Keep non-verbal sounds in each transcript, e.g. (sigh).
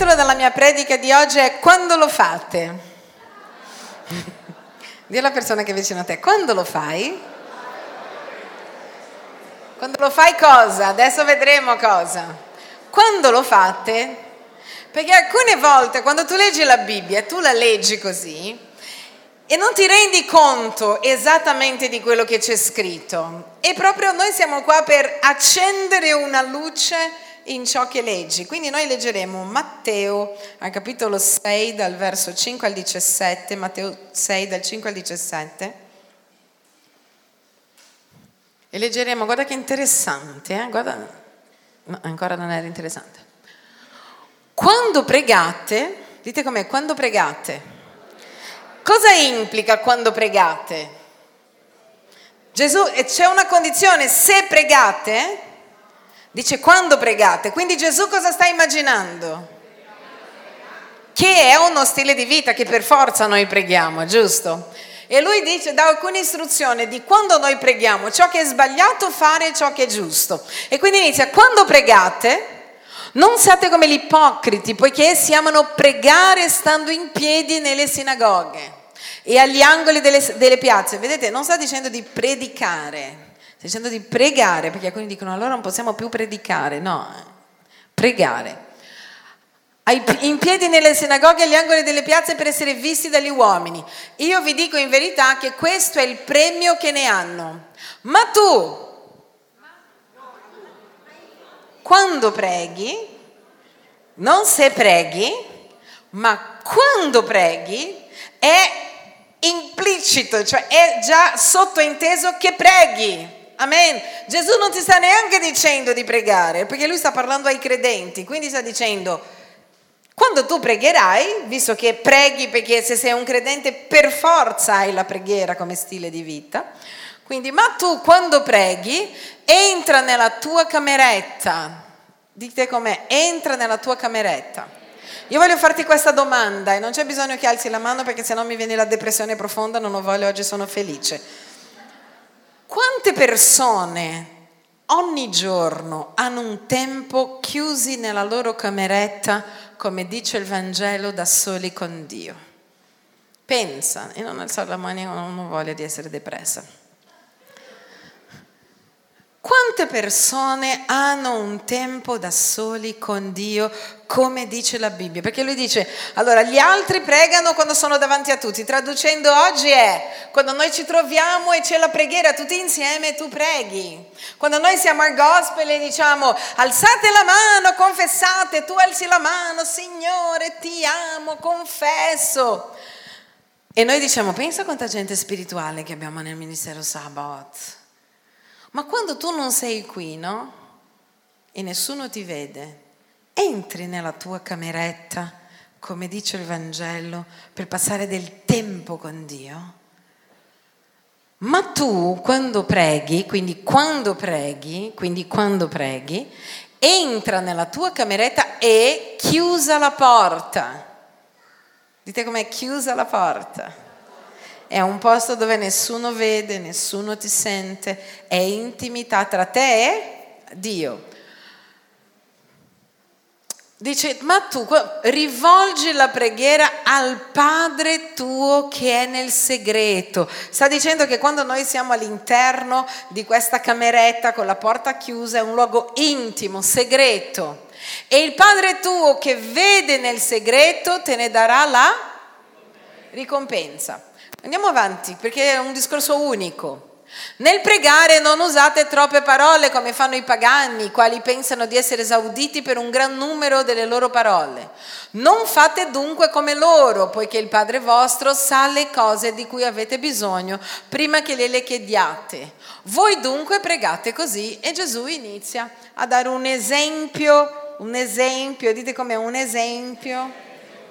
titolo della mia predica di oggi è Quando lo fate? Dì alla persona che è vicino a te, quando lo fai? Quando lo fai cosa? Adesso vedremo cosa. Quando lo fate? Perché alcune volte quando tu leggi la Bibbia, tu la leggi così e non ti rendi conto esattamente di quello che c'è scritto. E proprio noi siamo qua per accendere una luce in ciò che leggi. Quindi noi leggeremo Matteo al capitolo 6 dal verso 5 al 17, Matteo 6 dal 5 al 17. E leggeremo, guarda che interessante, eh? guarda, no, ancora non era interessante. Quando pregate, dite com'è, quando pregate, cosa implica quando pregate? Gesù, c'è una condizione, se pregate, dice quando pregate, quindi Gesù cosa sta immaginando? Che è uno stile di vita che per forza noi preghiamo, giusto? E lui dice, dà alcune istruzioni di quando noi preghiamo, ciò che è sbagliato fare e ciò che è giusto. E quindi inizia, quando pregate, non siate come gli ipocriti, poiché essi amano pregare stando in piedi nelle sinagoghe e agli angoli delle, delle piazze. Vedete, non sta dicendo di predicare, sta dicendo di pregare, perché alcuni dicono allora non possiamo più predicare. No, pregare in piedi nelle sinagoghe agli angoli delle piazze per essere visti dagli uomini. Io vi dico in verità che questo è il premio che ne hanno. Ma tu, quando preghi, non se preghi, ma quando preghi, è implicito, cioè è già sottointeso che preghi. Amen. Gesù non ti sta neanche dicendo di pregare, perché lui sta parlando ai credenti, quindi sta dicendo quando tu pregherai, visto che preghi perché se sei un credente per forza hai la preghiera come stile di vita, quindi ma tu quando preghi entra nella tua cameretta, dite com'è, entra nella tua cameretta. Io voglio farti questa domanda e non c'è bisogno che alzi la mano perché sennò mi viene la depressione profonda, non ho voglia, oggi sono felice. Quante persone ogni giorno hanno un tempo chiusi nella loro cameretta come dice il Vangelo, da soli con Dio. Pensa e non alzare la mano, non ho voglia di essere depressa. Quante persone hanno un tempo da soli con Dio, come dice la Bibbia? Perché lui dice, allora gli altri pregano quando sono davanti a tutti, traducendo oggi è quando noi ci troviamo e c'è la preghiera tutti insieme, tu preghi. Quando noi siamo al gospel e diciamo, alzate la mano, confessate, tu alzi la mano, Signore, ti amo, confesso. E noi diciamo, pensa quanta gente spirituale che abbiamo nel ministero Sabbath. Ma quando tu non sei qui, no? E nessuno ti vede, entri nella tua cameretta, come dice il Vangelo, per passare del tempo con Dio. Ma tu quando preghi, quindi quando preghi, quindi quando preghi, entra nella tua cameretta e chiusa la porta. Dite com'è chiusa la porta. È un posto dove nessuno vede, nessuno ti sente, è intimità tra te e Dio. Dice, ma tu rivolgi la preghiera al Padre tuo che è nel segreto. Sta dicendo che quando noi siamo all'interno di questa cameretta con la porta chiusa è un luogo intimo, segreto. E il Padre tuo che vede nel segreto te ne darà la ricompensa. Andiamo avanti perché è un discorso unico. Nel pregare non usate troppe parole come fanno i pagani, i quali pensano di essere esauditi per un gran numero delle loro parole. Non fate dunque come loro, poiché il Padre vostro sa le cose di cui avete bisogno prima che le chiediate. Voi dunque pregate così e Gesù inizia a dare un esempio, un esempio, dite com'è un esempio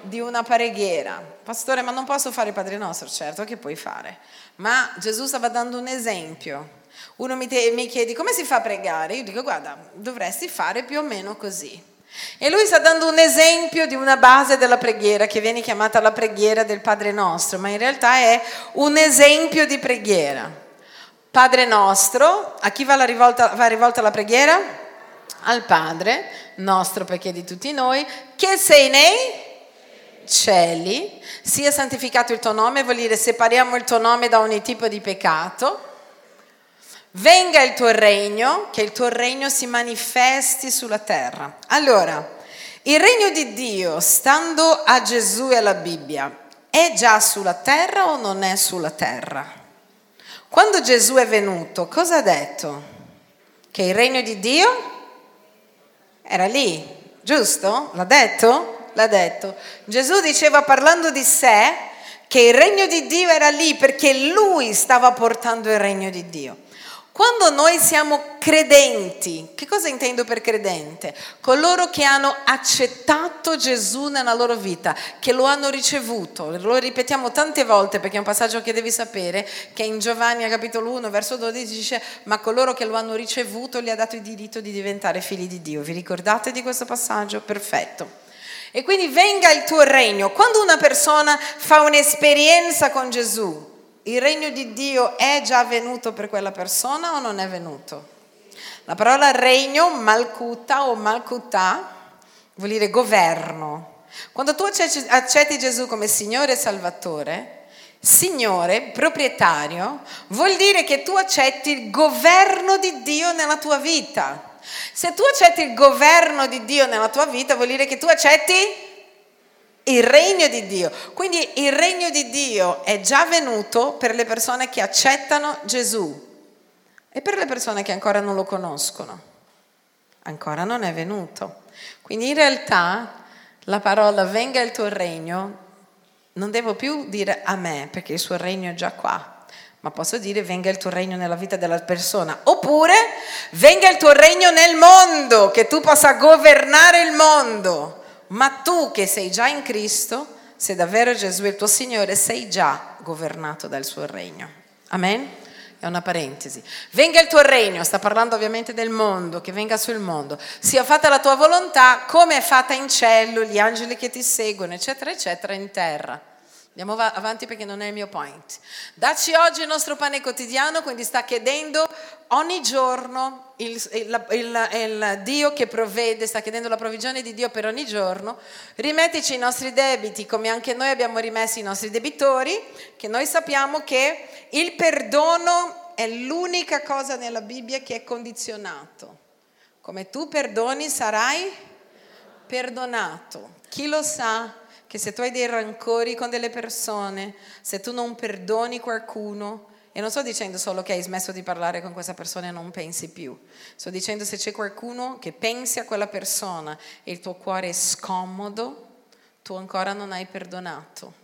di una preghiera. Pastore, ma non posso fare il Padre Nostro? Certo che puoi fare. Ma Gesù stava dando un esempio. Uno mi, te, mi chiede come si fa a pregare? Io dico, guarda, dovresti fare più o meno così. E lui sta dando un esempio di una base della preghiera che viene chiamata la preghiera del Padre Nostro, ma in realtà è un esempio di preghiera. Padre nostro, a chi va, la rivolta, va rivolta la preghiera? Al Padre nostro perché di tutti noi, che sei nei cieli, sia santificato il tuo nome, vuol dire separiamo il tuo nome da ogni tipo di peccato. Venga il tuo regno, che il tuo regno si manifesti sulla terra. Allora, il regno di Dio, stando a Gesù e alla Bibbia, è già sulla terra o non è sulla terra? Quando Gesù è venuto, cosa ha detto? Che il regno di Dio era lì, giusto? L'ha detto? L'ha detto. Gesù diceva parlando di sé che il regno di Dio era lì perché lui stava portando il regno di Dio. Quando noi siamo credenti, che cosa intendo per credente? Coloro che hanno accettato Gesù nella loro vita, che lo hanno ricevuto, lo ripetiamo tante volte perché è un passaggio che devi sapere, che in Giovanni capitolo 1 verso 12 dice, ma coloro che lo hanno ricevuto gli ha dato il diritto di diventare figli di Dio. Vi ricordate di questo passaggio? Perfetto. E quindi venga il tuo regno. Quando una persona fa un'esperienza con Gesù, il regno di Dio è già venuto per quella persona o non è venuto? La parola regno, malcuta o malcutà, vuol dire governo. Quando tu accetti Gesù come Signore e Salvatore, Signore, proprietario, vuol dire che tu accetti il governo di Dio nella tua vita. Se tu accetti il governo di Dio nella tua vita, vuol dire che tu accetti il regno di Dio. Quindi il regno di Dio è già venuto per le persone che accettano Gesù e per le persone che ancora non lo conoscono. Ancora non è venuto. Quindi in realtà la parola venga il tuo regno non devo più dire a me perché il suo regno è già qua ma posso dire venga il tuo regno nella vita della persona, oppure venga il tuo regno nel mondo, che tu possa governare il mondo, ma tu che sei già in Cristo, se davvero Gesù è il tuo Signore, sei già governato dal suo regno. Amen? È una parentesi. Venga il tuo regno, sta parlando ovviamente del mondo, che venga sul mondo. Sia fatta la tua volontà come è fatta in cielo, gli angeli che ti seguono, eccetera, eccetera, in terra. Andiamo avanti perché non è il mio point. Dacci oggi il nostro pane quotidiano, quindi sta chiedendo ogni giorno il, il, il, il, Dio che provvede, sta chiedendo la provvigione di Dio per ogni giorno. Rimettici i nostri debiti come anche noi abbiamo rimesso i nostri debitori, che noi sappiamo che il perdono è l'unica cosa nella Bibbia che è condizionato. Come tu perdoni sarai perdonato. Chi lo sa? Che se tu hai dei rancori con delle persone, se tu non perdoni qualcuno, e non sto dicendo solo che hai smesso di parlare con questa persona e non pensi più, sto dicendo se c'è qualcuno che pensi a quella persona e il tuo cuore è scomodo, tu ancora non hai perdonato.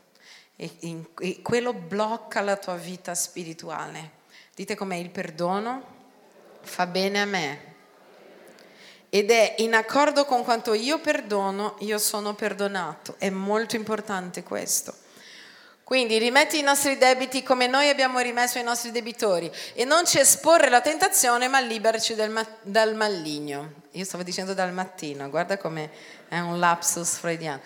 E, e quello blocca la tua vita spirituale. Dite com'è il perdono? Fa bene a me, ed è in accordo con quanto io perdono, io sono perdonato. È molto importante questo. Quindi rimetti i nostri debiti come noi abbiamo rimesso i nostri debitori e non ci esporre la tentazione, ma liberaci dal, ma- dal maligno. Io stavo dicendo dal mattino, guarda come è un lapsus freudiano.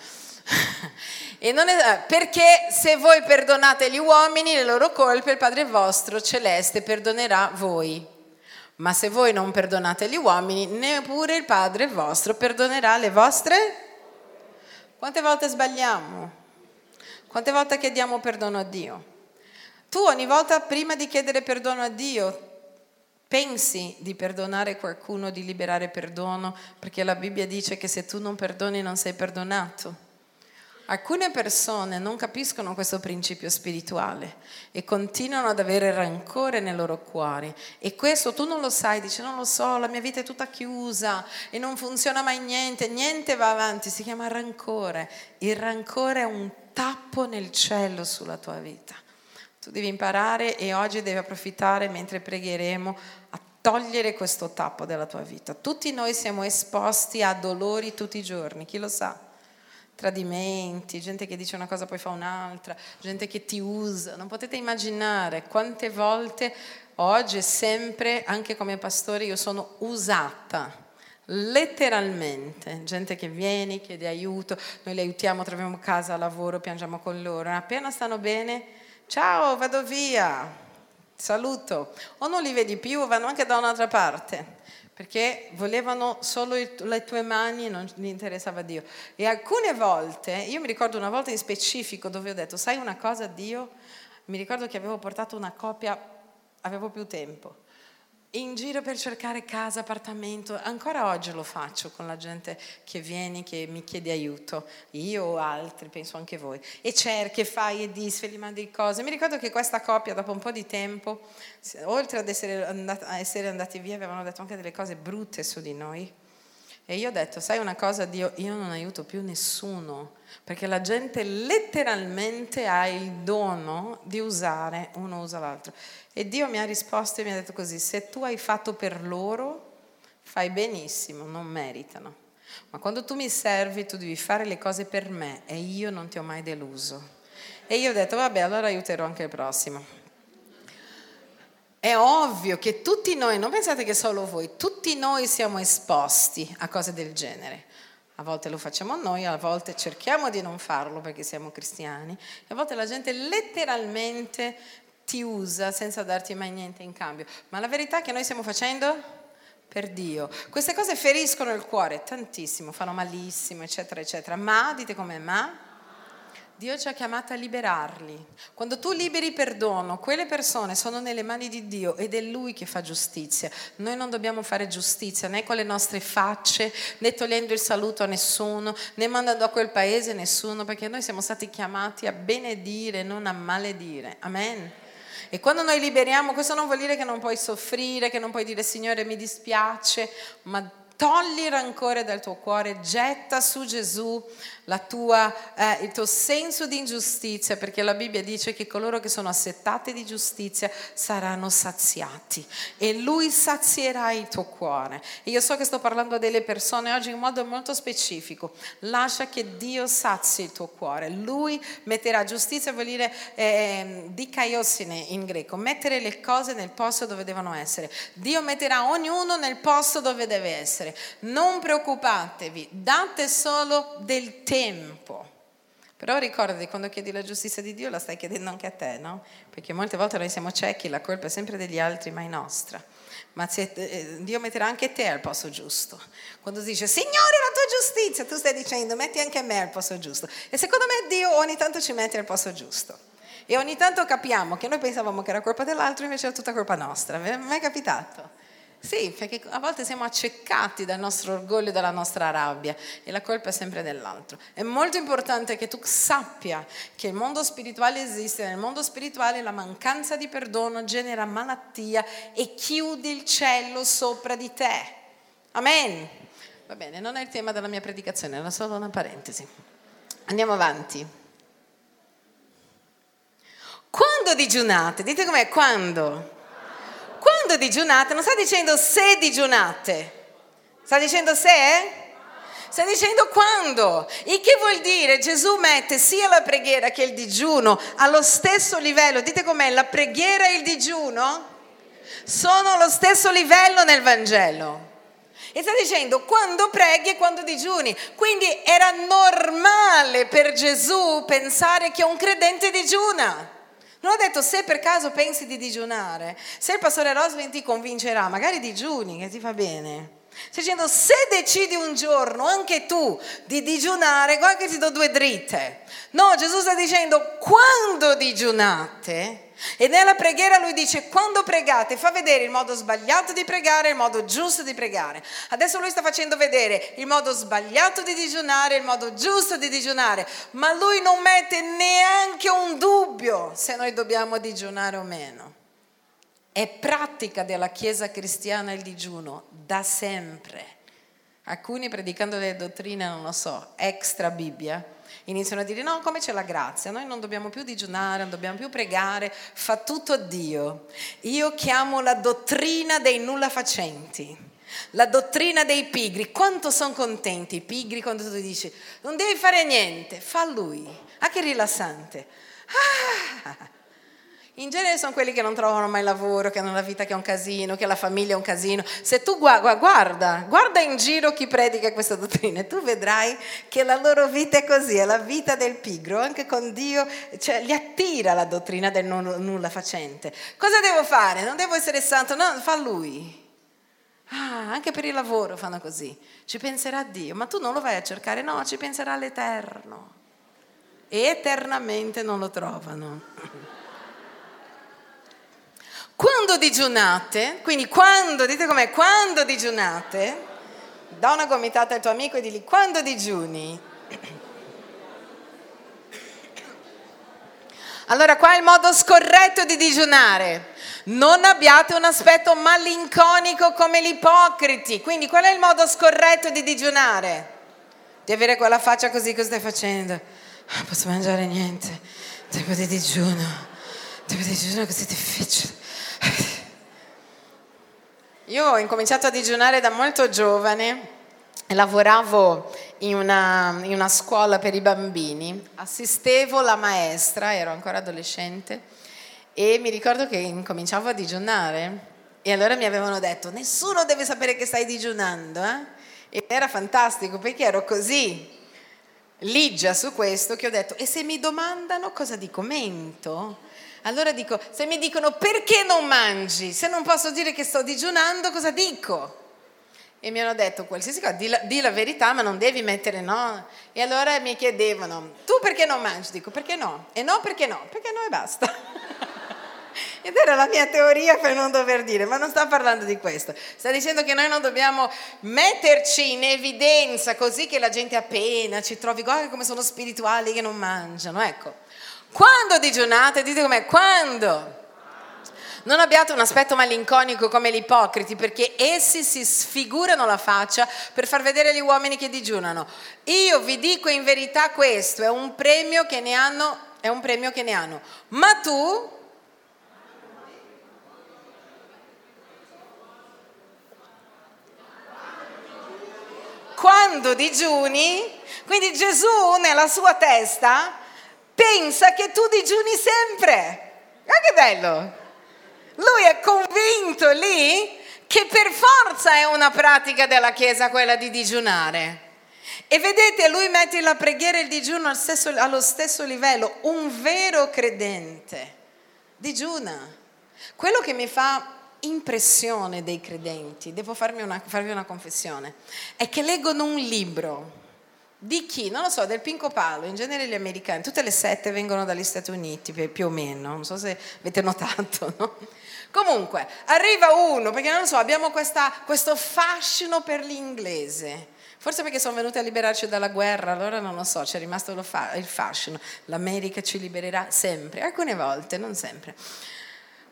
(laughs) è, perché se voi perdonate gli uomini le loro colpe, il Padre vostro celeste perdonerà voi. Ma se voi non perdonate gli uomini, neppure il Padre vostro perdonerà le vostre. Quante volte sbagliamo? Quante volte chiediamo perdono a Dio? Tu ogni volta prima di chiedere perdono a Dio pensi di perdonare qualcuno, di liberare perdono, perché la Bibbia dice che se tu non perdoni non sei perdonato. Alcune persone non capiscono questo principio spirituale e continuano ad avere rancore nel loro cuore e questo tu non lo sai, dici non lo so, la mia vita è tutta chiusa e non funziona mai niente, niente va avanti, si chiama rancore. Il rancore è un tappo nel cielo sulla tua vita. Tu devi imparare e oggi devi approfittare mentre pregheremo a togliere questo tappo dalla tua vita. Tutti noi siamo esposti a dolori tutti i giorni, chi lo sa? Tradimenti, gente che dice una cosa poi fa un'altra, gente che ti usa. Non potete immaginare quante volte oggi e sempre, anche come pastore, io sono usata. Letteralmente, gente che viene, chiede aiuto, noi le aiutiamo, troviamo casa, lavoro, piangiamo con loro. Appena stanno bene, ciao, vado via. saluto, o non li vedi più, vanno anche da un'altra parte, perché volevano solo le tue mani e non gli interessava Dio. E alcune volte, io mi ricordo una volta in specifico dove ho detto, sai una cosa Dio? Mi ricordo che avevo portato una coppia, avevo più tempo in giro per cercare casa, appartamento, ancora oggi lo faccio con la gente che viene, che mi chiede aiuto, io o altri, penso anche voi, e cerchi, fai e disfi, gli mandi cose. Mi ricordo che questa coppia dopo un po' di tempo, oltre ad essere andati, a essere andati via, avevano detto anche delle cose brutte su di noi. E io ho detto, sai una cosa, Dio, io non aiuto più nessuno, perché la gente letteralmente ha il dono di usare, uno usa l'altro. E Dio mi ha risposto e mi ha detto così, se tu hai fatto per loro, fai benissimo, non meritano. Ma quando tu mi servi, tu devi fare le cose per me e io non ti ho mai deluso. E io ho detto, vabbè, allora aiuterò anche il prossimo. È ovvio che tutti noi, non pensate che solo voi, tutti noi siamo esposti a cose del genere. A volte lo facciamo noi, a volte cerchiamo di non farlo perché siamo cristiani, e a volte la gente letteralmente ti usa senza darti mai niente in cambio. Ma la verità è che noi stiamo facendo per Dio. Queste cose feriscono il cuore tantissimo, fanno malissimo, eccetera, eccetera. Ma, dite come ma? Dio ci ha chiamato a liberarli. Quando tu liberi perdono, quelle persone sono nelle mani di Dio ed è Lui che fa giustizia. Noi non dobbiamo fare giustizia né con le nostre facce, né togliendo il saluto a nessuno, né mandando a quel paese nessuno, perché noi siamo stati chiamati a benedire, non a maledire. Amen. E quando noi liberiamo, questo non vuol dire che non puoi soffrire, che non puoi dire Signore mi dispiace, ma togli il rancore dal tuo cuore, getta su Gesù tua, eh, il tuo senso di ingiustizia, perché la Bibbia dice che coloro che sono assettati di giustizia saranno saziati e Lui sazierà il tuo cuore. E io so che sto parlando a delle persone oggi in modo molto specifico. Lascia che Dio sazi il tuo cuore. Lui metterà giustizia, vuol dire eh, dikaiosine in greco, mettere le cose nel posto dove devono essere. Dio metterà ognuno nel posto dove deve essere. Non preoccupatevi, date solo del tempo tempo. Però ricordati, quando chiedi la giustizia di Dio la stai chiedendo anche a te, no? Perché molte volte noi siamo ciechi, la colpa è sempre degli altri, mai nostra. Ma eh, Dio metterà anche te al posto giusto. Quando dice, Signore, la tua giustizia, tu stai dicendo, metti anche me al posto giusto. E secondo me Dio ogni tanto ci mette al posto giusto. E ogni tanto capiamo che noi pensavamo che era colpa dell'altro, invece era tutta colpa nostra. Mi è mai capitato? Sì, perché a volte siamo accecati dal nostro orgoglio e dalla nostra rabbia e la colpa è sempre dell'altro. È molto importante che tu sappia che il mondo spirituale esiste, nel mondo spirituale la mancanza di perdono genera malattia e chiude il cielo sopra di te. Amen. Va bene, non è il tema della mia predicazione, era solo una parentesi. Andiamo avanti. Quando digiunate? Dite com'è, quando? Quando digiunate, non sta dicendo se digiunate, sta dicendo se? Sta dicendo quando. Il che vuol dire Gesù mette sia la preghiera che il digiuno allo stesso livello. Dite com'è, la preghiera e il digiuno sono allo stesso livello nel Vangelo. E sta dicendo quando preghi e quando digiuni. Quindi era normale per Gesù pensare che un credente digiuna. Non ho detto se per caso pensi di digiunare, se il pastore Roslin ti convincerà, magari digiuni che ti fa bene. Stai dicendo se decidi un giorno anche tu di digiunare, guarda che ti do due dritte. No, Gesù sta dicendo quando digiunate, e nella preghiera lui dice, quando pregate, fa vedere il modo sbagliato di pregare e il modo giusto di pregare. Adesso lui sta facendo vedere il modo sbagliato di digiunare il modo giusto di digiunare, ma lui non mette neanche un dubbio se noi dobbiamo digiunare o meno. È pratica della Chiesa cristiana il digiuno da sempre. Alcuni predicando delle dottrine, non lo so, extra Bibbia, iniziano a dire no, come c'è la grazia, noi non dobbiamo più digiunare, non dobbiamo più pregare, fa tutto Dio. Io chiamo la dottrina dei nulla facenti, la dottrina dei pigri. Quanto sono contenti i pigri quando tu dici non devi fare niente, fa lui. Ah che rilassante. Ah! In genere sono quelli che non trovano mai lavoro, che hanno la vita che è un casino, che la famiglia è un casino. Se tu guarda, guarda, guarda in giro chi predica questa dottrina, tu vedrai che la loro vita è così, è la vita del pigro, anche con Dio, cioè li attira la dottrina del non, nulla facente. Cosa devo fare? Non devo essere santo, no, fa lui. Ah, anche per il lavoro fanno così. Ci penserà Dio, ma tu non lo vai a cercare, no, ci penserà l'Eterno. E eternamente non lo trovano. Quando digiunate, quindi quando, dite com'è, quando digiunate, da una gomitata al tuo amico e digli quando digiuni. Allora qua è il modo scorretto di digiunare. Non abbiate un aspetto malinconico come gli ipocriti. Quindi qual è il modo scorretto di digiunare? Di avere quella faccia così, cosa stai facendo? Non posso mangiare niente. Tempo di digiuno. Tempo di digiuno così difficile. Io ho incominciato a digiunare da molto giovane, lavoravo in una, in una, scuola per i bambini, assistevo la maestra, ero ancora adolescente, e mi ricordo che incominciavo a digiunare e allora mi avevano detto nessuno deve sapere che stai digiunando, eh? E era fantastico perché ero così ligia su questo che ho detto e se mi domandano cosa dico? Mento? Allora dico, se mi dicono perché non mangi, se non posso dire che sto digiunando, cosa dico? E mi hanno detto qualsiasi cosa, di la, di la, verità, ma non devi mettere no. E allora mi chiedevano, tu perché non mangi? Dico, perché no? E no, perché no? Perché no e basta. (laughs) Ed era la mia teoria per non dover dire, ma non sta parlando di questo. Sta dicendo che noi non dobbiamo metterci in evidenza così che la gente appena ci trovi, guarda come sono spirituali che non mangiano. Ecco. Quando digiunate? Dite com'è? Quando? Non abbiate un aspetto malinconico come gli ipocriti, perché essi si sfigurano la faccia per far vedere agli uomini che digiunano. Io vi dico in verità questo, è un premio che ne hanno, è un premio che ne hanno. Ma tu quando digiuni, quindi Gesù nella sua testa pensa che tu digiuni sempre. Ma che bello! Lui è convinto lì che per forza è una pratica della Chiesa quella di digiunare. E vedete, lui mette la preghiera e il digiuno allo stesso, allo stesso livello. Un vero credente digiuna. Quello che mi fa impressione dei credenti, devo farvi una, farvi una confessione, è che leggono un libro di chi? Non lo so, del Pinco Palo, in genere gli americani, tutte le sette vengono dagli Stati Uniti più o meno, non so se avete notato, no? Comunque, arriva uno, perché non lo so, abbiamo questa, questo fascino per l'inglese. Forse perché sono venuti a liberarci dalla guerra, allora non lo so, c'è rimasto il fascino. L'America ci libererà sempre, alcune volte, non sempre.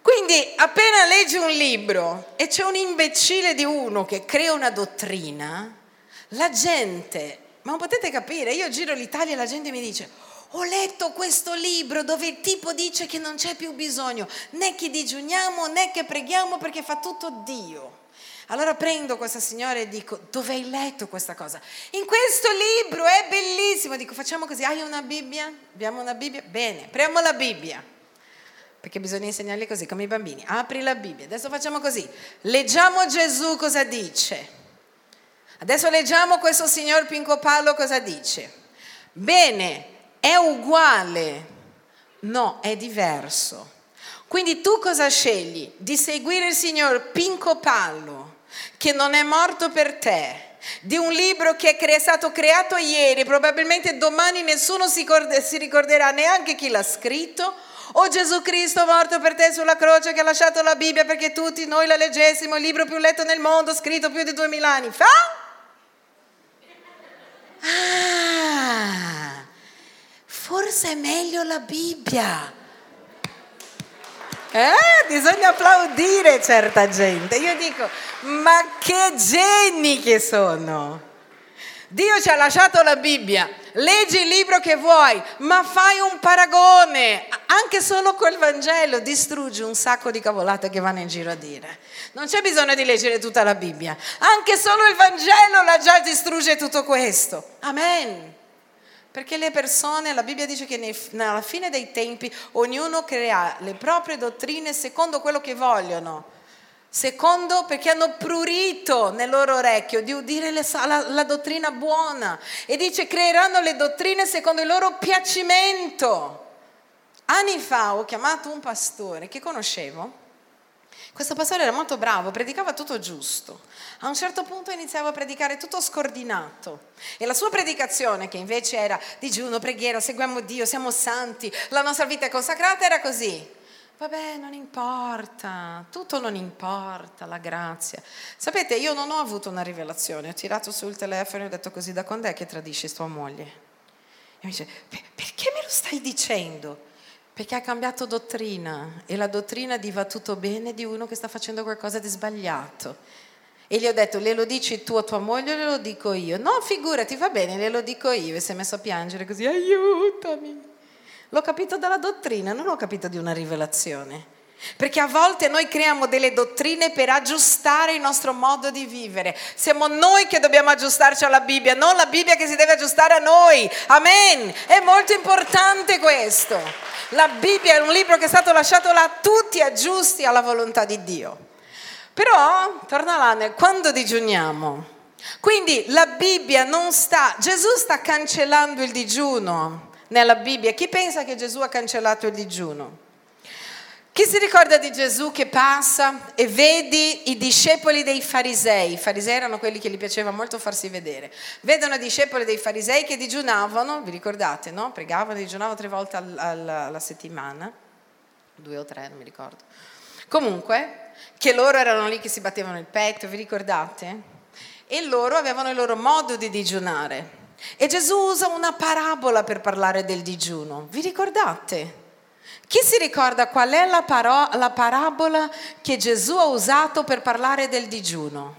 Quindi appena leggi un libro e c'è un imbecille di uno che crea una dottrina, la gente ma non potete capire, io giro l'Italia e la gente mi dice, ho letto questo libro dove il tipo dice che non c'è più bisogno né che digiuniamo né che preghiamo perché fa tutto Dio. Allora prendo questa signora e dico, dove hai letto questa cosa? In questo libro, è bellissimo. Dico, facciamo così, hai una Bibbia? Abbiamo una Bibbia? Bene, prendiamo la Bibbia. Perché bisogna insegnarli così, come i bambini. Apri la Bibbia. Adesso facciamo così. Leggiamo Gesù cosa dice. Adesso leggiamo questo signor Pinco Pallo cosa dice. Bene, è uguale. No, è diverso. Quindi tu cosa scegli? Di seguire il signor Pinco Pallo, che non è morto per te, di un libro che è stato creato ieri, probabilmente domani nessuno si, ricorderà neanche chi l'ha scritto, o Gesù Cristo morto per te sulla croce che ha lasciato la Bibbia perché tutti noi la leggessimo, il libro più letto nel mondo, scritto più di duemila anni fa? Ah, forse è meglio la Bibbia. Eh, bisogna applaudire certa gente. Io dico, ma che geni che sono. Dio ci ha lasciato la Bibbia, leggi il libro che vuoi, ma fai un paragone, anche solo col Vangelo distruggi un sacco di cavolate che vanno in giro a dire. Non c'è bisogno di leggere tutta la Bibbia, anche solo il Vangelo la già distrugge tutto questo. Amen. Perché le persone, la Bibbia dice che nei, alla fine dei tempi ognuno crea le proprie dottrine secondo quello che vogliono. Secondo, perché hanno prurito nel loro orecchio di udire le, la, la dottrina buona. E dice, creeranno le dottrine secondo il loro piacimento. Anni fa ho chiamato un pastore che conoscevo. Questo pastore era molto bravo, predicava tutto giusto. A un certo punto iniziava a predicare tutto scordinato. E la sua predicazione, che invece era digiuno, preghiera, seguiamo Dio, siamo santi, la nostra vita è consacrata, era così. Vabbè, non importa, tutto non importa, la grazia. Sapete, io non ho avuto una rivelazione, ho tirato sul telefono e ho detto così, da quando è che tradisci tua moglie? E mi dice, perché me lo stai dicendo? Perché ha cambiato dottrina e la dottrina di va tutto bene di uno che sta facendo qualcosa di sbagliato. E gli ho detto, le lo dici tu a tua moglie o le lo dico io? No, figurati, va bene, le lo dico io. E si è messo a piangere così, aiutami. L'ho capito dalla dottrina, non l'ho capito di una rivelazione. Perché a volte noi creiamo delle dottrine per aggiustare il nostro modo di vivere. Siamo noi che dobbiamo aggiustarci alla Bibbia, non la Bibbia che si deve aggiustare a noi. Amen. È molto importante questo. La Bibbia è un libro che è stato lasciato là tutti aggiusti alla volontà di Dio. Però, torna là, quando digiuniamo? Quindi la Bibbia non sta, Gesù sta cancellando il digiuno nella Bibbia. Chi pensa che Gesù ha cancellato il digiuno? Chi si ricorda di Gesù che passa e vedi i discepoli dei farisei? I farisei erano quelli che gli piaceva molto farsi vedere. Vedono i discepoli dei farisei che digiunavano, vi ricordate, no? Pregavano, digiunavano tre volte alla, settimana, due o tre, non mi ricordo. Comunque, che loro erano lì che si battevano il petto, vi ricordate? E loro avevano il loro modo di digiunare. E Gesù usa una parabola per parlare del digiuno. Vi ricordate? Chi si ricorda qual è la, paro- la parabola che Gesù ha usato per parlare del digiuno?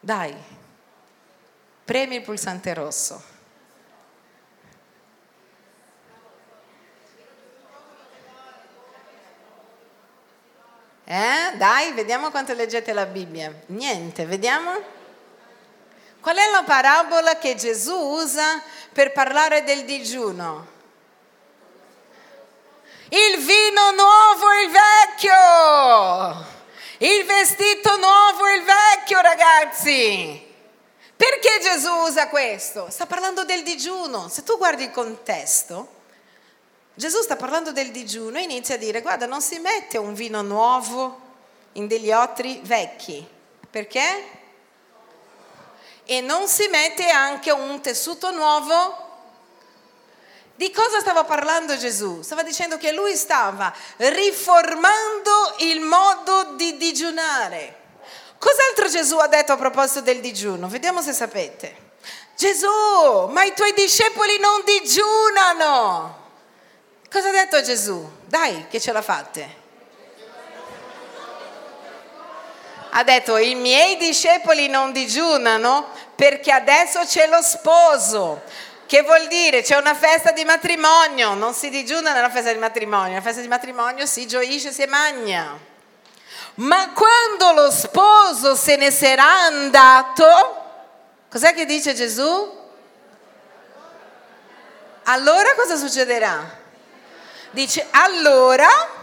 Dai, premi il pulsante rosso. Eh? Dai, vediamo quanto leggete la Bibbia. Niente, vediamo. Qual è la parabola che Gesù usa per parlare del digiuno? Il vino nuovo e il vecchio. Il vestito nuovo e il vecchio, ragazzi. Perché Gesù usa questo? Sta parlando del digiuno. Se tu guardi il contesto, Gesù sta parlando del digiuno e inizia a dire, guarda, non si mette un vino nuovo in degli otri vecchi. Perché? E non si mette anche un tessuto nuovo? Di cosa stava parlando Gesù? Stava dicendo che lui stava riformando il modo di digiunare. Cos'altro Gesù ha detto a proposito del digiuno? Vediamo se sapete. Gesù, ma i tuoi discepoli non digiunano. Cosa ha detto Gesù? Dai, che ce la fate. Ha detto i miei discepoli non digiunano perché adesso c'è lo sposo. Che vuol dire? C'è una festa di matrimonio, non si digiuna nella festa di matrimonio, nella festa di matrimonio si gioisce, si magna. Ma quando lo sposo se ne sarà andato, cos'è che dice Gesù? Allora cosa succederà? Dice allora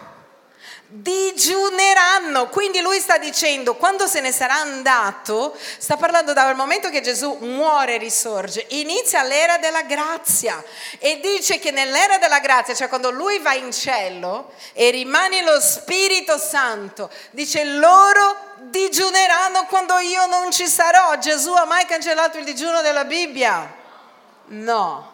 digiuneranno. Quindi lui sta dicendo, quando se ne sarà andato, sta parlando dal momento che Gesù muore e risorge, inizia l'era della grazia e dice che nell'era della grazia, cioè quando lui va in cielo e rimane lo Spirito Santo, dice loro digiuneranno quando io non ci sarò. Gesù ha mai cancellato il digiuno della Bibbia? No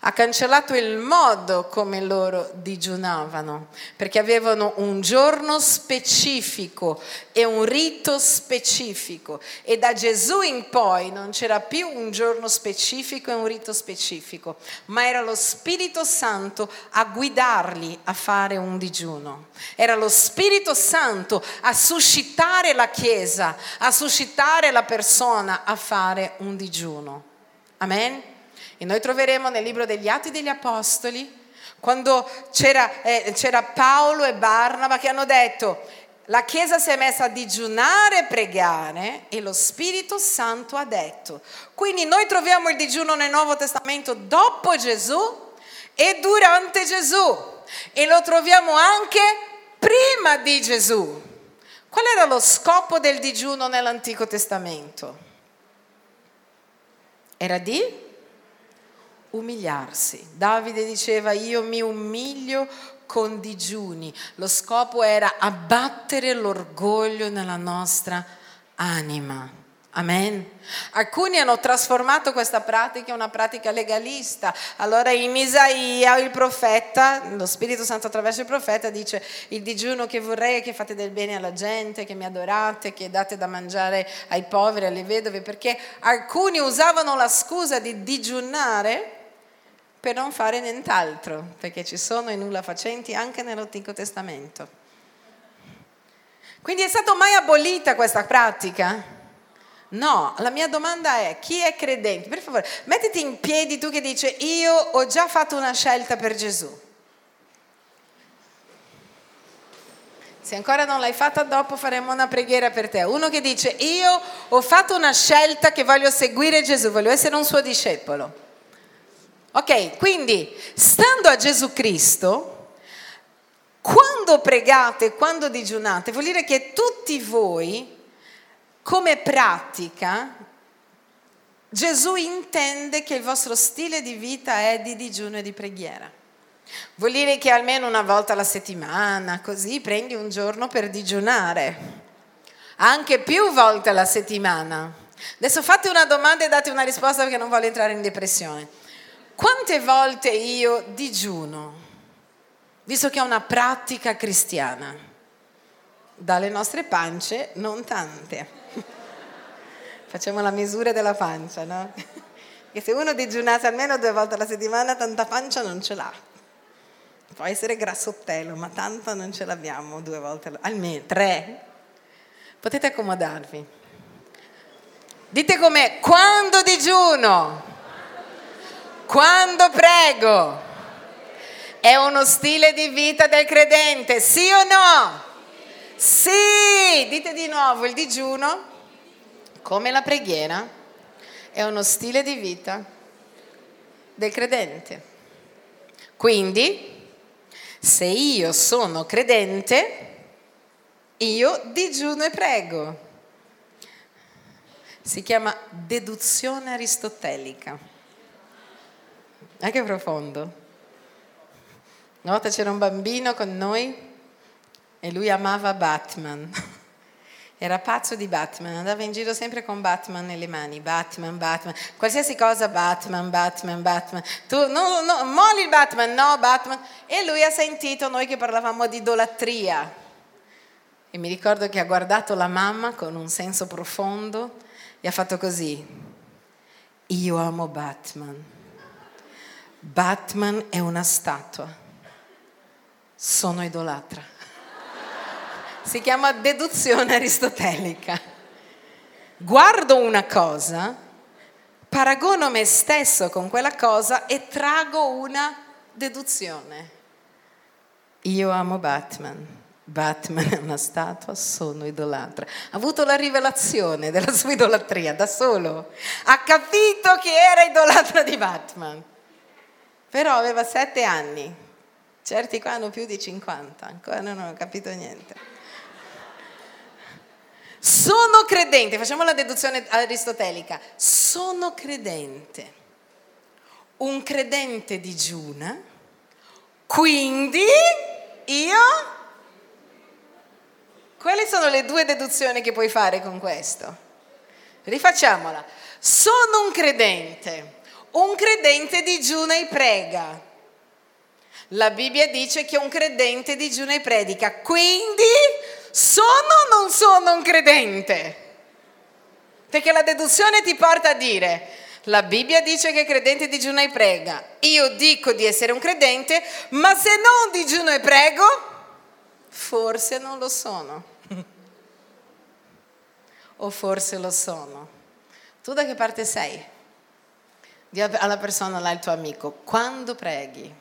ha cancellato il modo come loro digiunavano, perché avevano un giorno specifico e un rito specifico e da Gesù in poi non c'era più un giorno specifico e un rito specifico, ma era lo Spirito Santo a guidarli a fare un digiuno. Era lo Spirito Santo a suscitare la Chiesa, a suscitare la persona a fare un digiuno. Amen. E noi troveremo nel libro degli Atti degli Apostoli, quando c'era, eh, c'era Paolo e Barnaba che hanno detto, la Chiesa si è messa a digiunare e pregare e lo Spirito Santo ha detto. Quindi noi troviamo il digiuno nel Nuovo Testamento dopo Gesù e durante Gesù e lo troviamo anche prima di Gesù. Qual era lo scopo del digiuno nell'Antico Testamento? Era di umiliarsi. Davide diceva io mi umilio con digiuni. Lo scopo era abbattere l'orgoglio nella nostra anima. Amen. Alcuni hanno trasformato questa pratica in una pratica legalista. Allora in Isaia il profeta, lo Spirito Santo attraverso il profeta dice il digiuno che vorrei è che fate del bene alla gente, che mi adorate, che date da mangiare ai poveri, alle vedove, perché alcuni usavano la scusa di digiunare per non fare nient'altro, perché ci sono i nulla facenti anche nell'Antico Testamento. Quindi è stata mai abolita questa pratica? No, la mia domanda è chi è credente? Per favore, mettiti in piedi tu che dici io ho già fatto una scelta per Gesù. Se ancora non l'hai fatta, dopo faremo una preghiera per te. Uno che dice io ho fatto una scelta che voglio seguire Gesù, voglio essere un suo discepolo. Ok, quindi stando a Gesù Cristo, quando pregate, quando digiunate, vuol dire che tutti voi, come pratica, Gesù intende che il vostro stile di vita è di digiuno e di preghiera. Vuol dire che almeno una volta alla settimana, così prendi un giorno per digiunare, anche più volte alla settimana. Adesso fate una domanda e date una risposta perché non voglio entrare in depressione. Quante volte io digiuno, visto che è una pratica cristiana, dalle nostre pance non tante. (laughs) Facciamo la misura della pancia, no? (laughs) Che se uno digiunasse almeno due volte alla settimana, tanta pancia non ce l'ha. Può essere grassottello, ma tanta non ce l'abbiamo due volte, almeno tre. Potete accomodarvi. Dite come quando digiuno quando prego, è uno stile di vita del credente, sì o no? Sì, dite di nuovo, il digiuno, come la preghiera, è uno stile di vita del credente. Quindi, se io sono credente, io digiuno e prego. Si chiama deduzione aristotelica. Anche profondo. Una volta c'era un bambino con noi e lui amava Batman. (laughs) Era pazzo di Batman, andava in giro sempre con Batman nelle mani, Batman, Batman, qualsiasi cosa Batman, Batman, Batman. Tu, no, no, molli il Batman, no, Batman. E lui ha sentito noi che parlavamo di idolatria. E mi ricordo che ha guardato la mamma con un senso profondo e ha fatto così. Io amo Batman Batman è una statua. Sono idolatra. Si chiama deduzione aristotelica. Guardo una cosa, paragono me stesso con quella cosa e trago una deduzione. Io amo Batman. Batman è una statua, sono idolatra. Ha avuto la rivelazione della sua idolatria da solo. Ha capito che era idolatra di Batman. Però aveva sette anni, certi qua hanno più di 50, ancora non ho capito niente. Sono credente, facciamo la deduzione aristotelica, sono credente. Un credente digiuna, quindi io... Quali sono le due deduzioni che puoi fare con questo? Rifacciamola. Sono un credente un credente digiuna e prega. La Bibbia dice che un credente digiuna e predica, quindi sono o non sono un credente? Perché la deduzione ti porta a dire, la Bibbia dice che credente digiuna e prega, io dico di essere un credente, ma se non digiuno e prego, forse non lo sono. (laughs) o forse lo sono. Tu da che parte sei? Di alla persona là, il tuo amico, quando preghi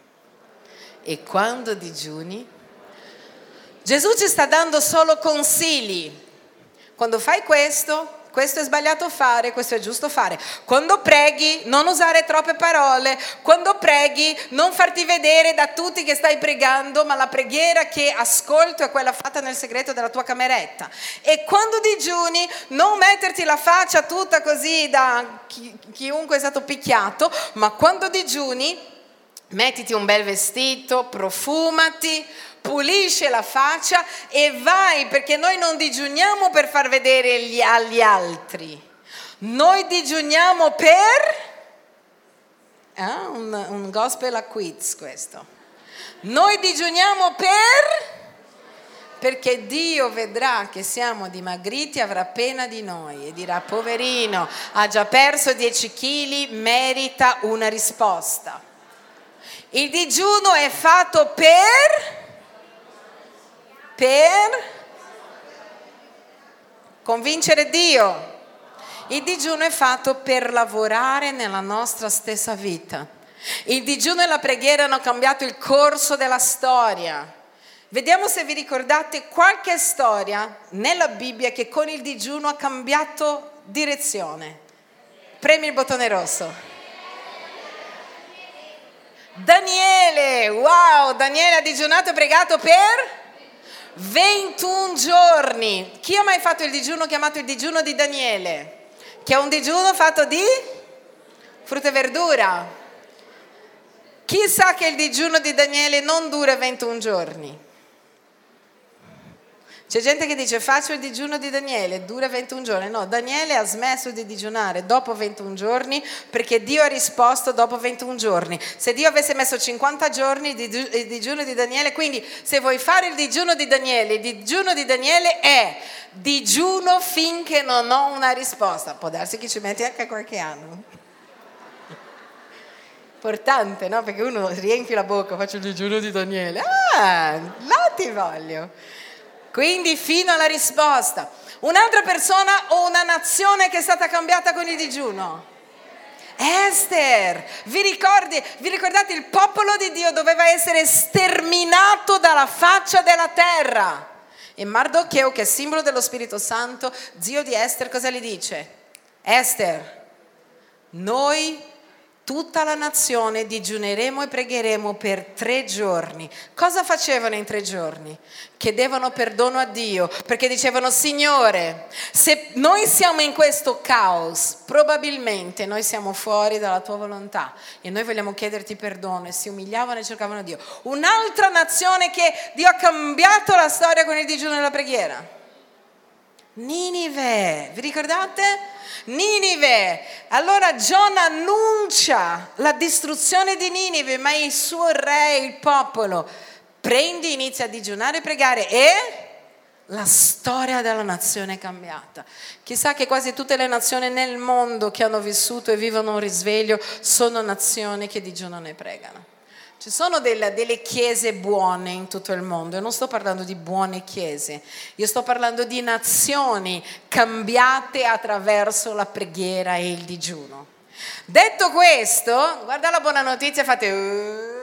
e quando digiuni, Gesù ci sta dando solo consigli. Quando fai questo, questo è sbagliato fare, questo è giusto fare. Quando preghi, non usare troppe parole. Quando preghi, non farti vedere da tutti che stai pregando, ma la preghiera che ascolto è quella fatta nel segreto della tua cameretta. E quando digiuni, non metterti la faccia tutta così da chi, chiunque è stato picchiato, ma quando digiuni, mettiti un bel vestito, profumati, pulisce la faccia e vai perché noi non digiuniamo per far vedere gli, agli altri, noi digiuniamo per... Eh, un, un gospel a quiz questo. Noi digiuniamo per perché Dio vedrà che siamo dimagriti, avrà pena di noi e dirà, poverino, ha già perso 10 kg, merita una risposta. Il digiuno è fatto per per convincere Dio. Il digiuno è fatto per lavorare nella nostra stessa vita. Il digiuno e la preghiera hanno cambiato il corso della storia. Vediamo se vi ricordate qualche storia nella Bibbia che con il digiuno ha cambiato direzione. Premi il bottone rosso. Daniele, wow, Daniele ha digiunato e pregato per 21 giorni. Chi ha mai fatto il digiuno chiamato il digiuno di Daniele? Che è un digiuno fatto di frutta e verdura. Chi sa che il digiuno di Daniele non dura 21 giorni? C'è gente che dice faccio il digiuno di Daniele, dura 21 giorni. No, Daniele ha smesso di digiunare dopo 21 giorni perché Dio ha risposto dopo 21 giorni. Se Dio avesse messo 50 giorni di digiuno di Daniele, quindi se vuoi fare il digiuno di Daniele, il digiuno di Daniele è digiuno finché non ho una risposta. Può darsi che ci metti anche qualche anno. Importante, no? Perché uno riempie la bocca, faccio il digiuno di Daniele. Ah, là ti voglio. Quindi fino alla risposta. Un'altra persona o una nazione che è stata cambiata con il digiuno? Esther, vi, ricordi, vi ricordate il popolo di Dio doveva essere sterminato dalla faccia della terra. E Mardocheo, che è simbolo dello Spirito Santo, zio di Esther, cosa gli dice? Esther, noi tutta la nazione digiuneremo e pregheremo per tre giorni. Cosa facevano in tre giorni? Chiedevano perdono a Dio perché dicevano Signore, se noi siamo in questo caos, probabilmente noi siamo fuori dalla tua volontà e noi vogliamo chiederti perdono e si umiliavano e cercavano Dio. Un'altra nazione che Dio ha cambiato la storia con il digiuno e la preghiera. Ninive, vi ricordate? Ninive. Allora Giona annuncia la distruzione di Ninive, ma il suo re, il popolo, prende, inizia a digiunare e pregare e la storia della nazione è cambiata. Chissà che quasi tutte le nazioni nel mondo che hanno vissuto e vivono un risveglio sono nazioni che digiunano e pregano. Ci sono delle, delle, chiese buone in tutto il mondo, io non sto parlando di buone chiese, io sto parlando di nazioni cambiate attraverso la preghiera e il digiuno. Detto questo, guarda la buona notizia, fate... Uh,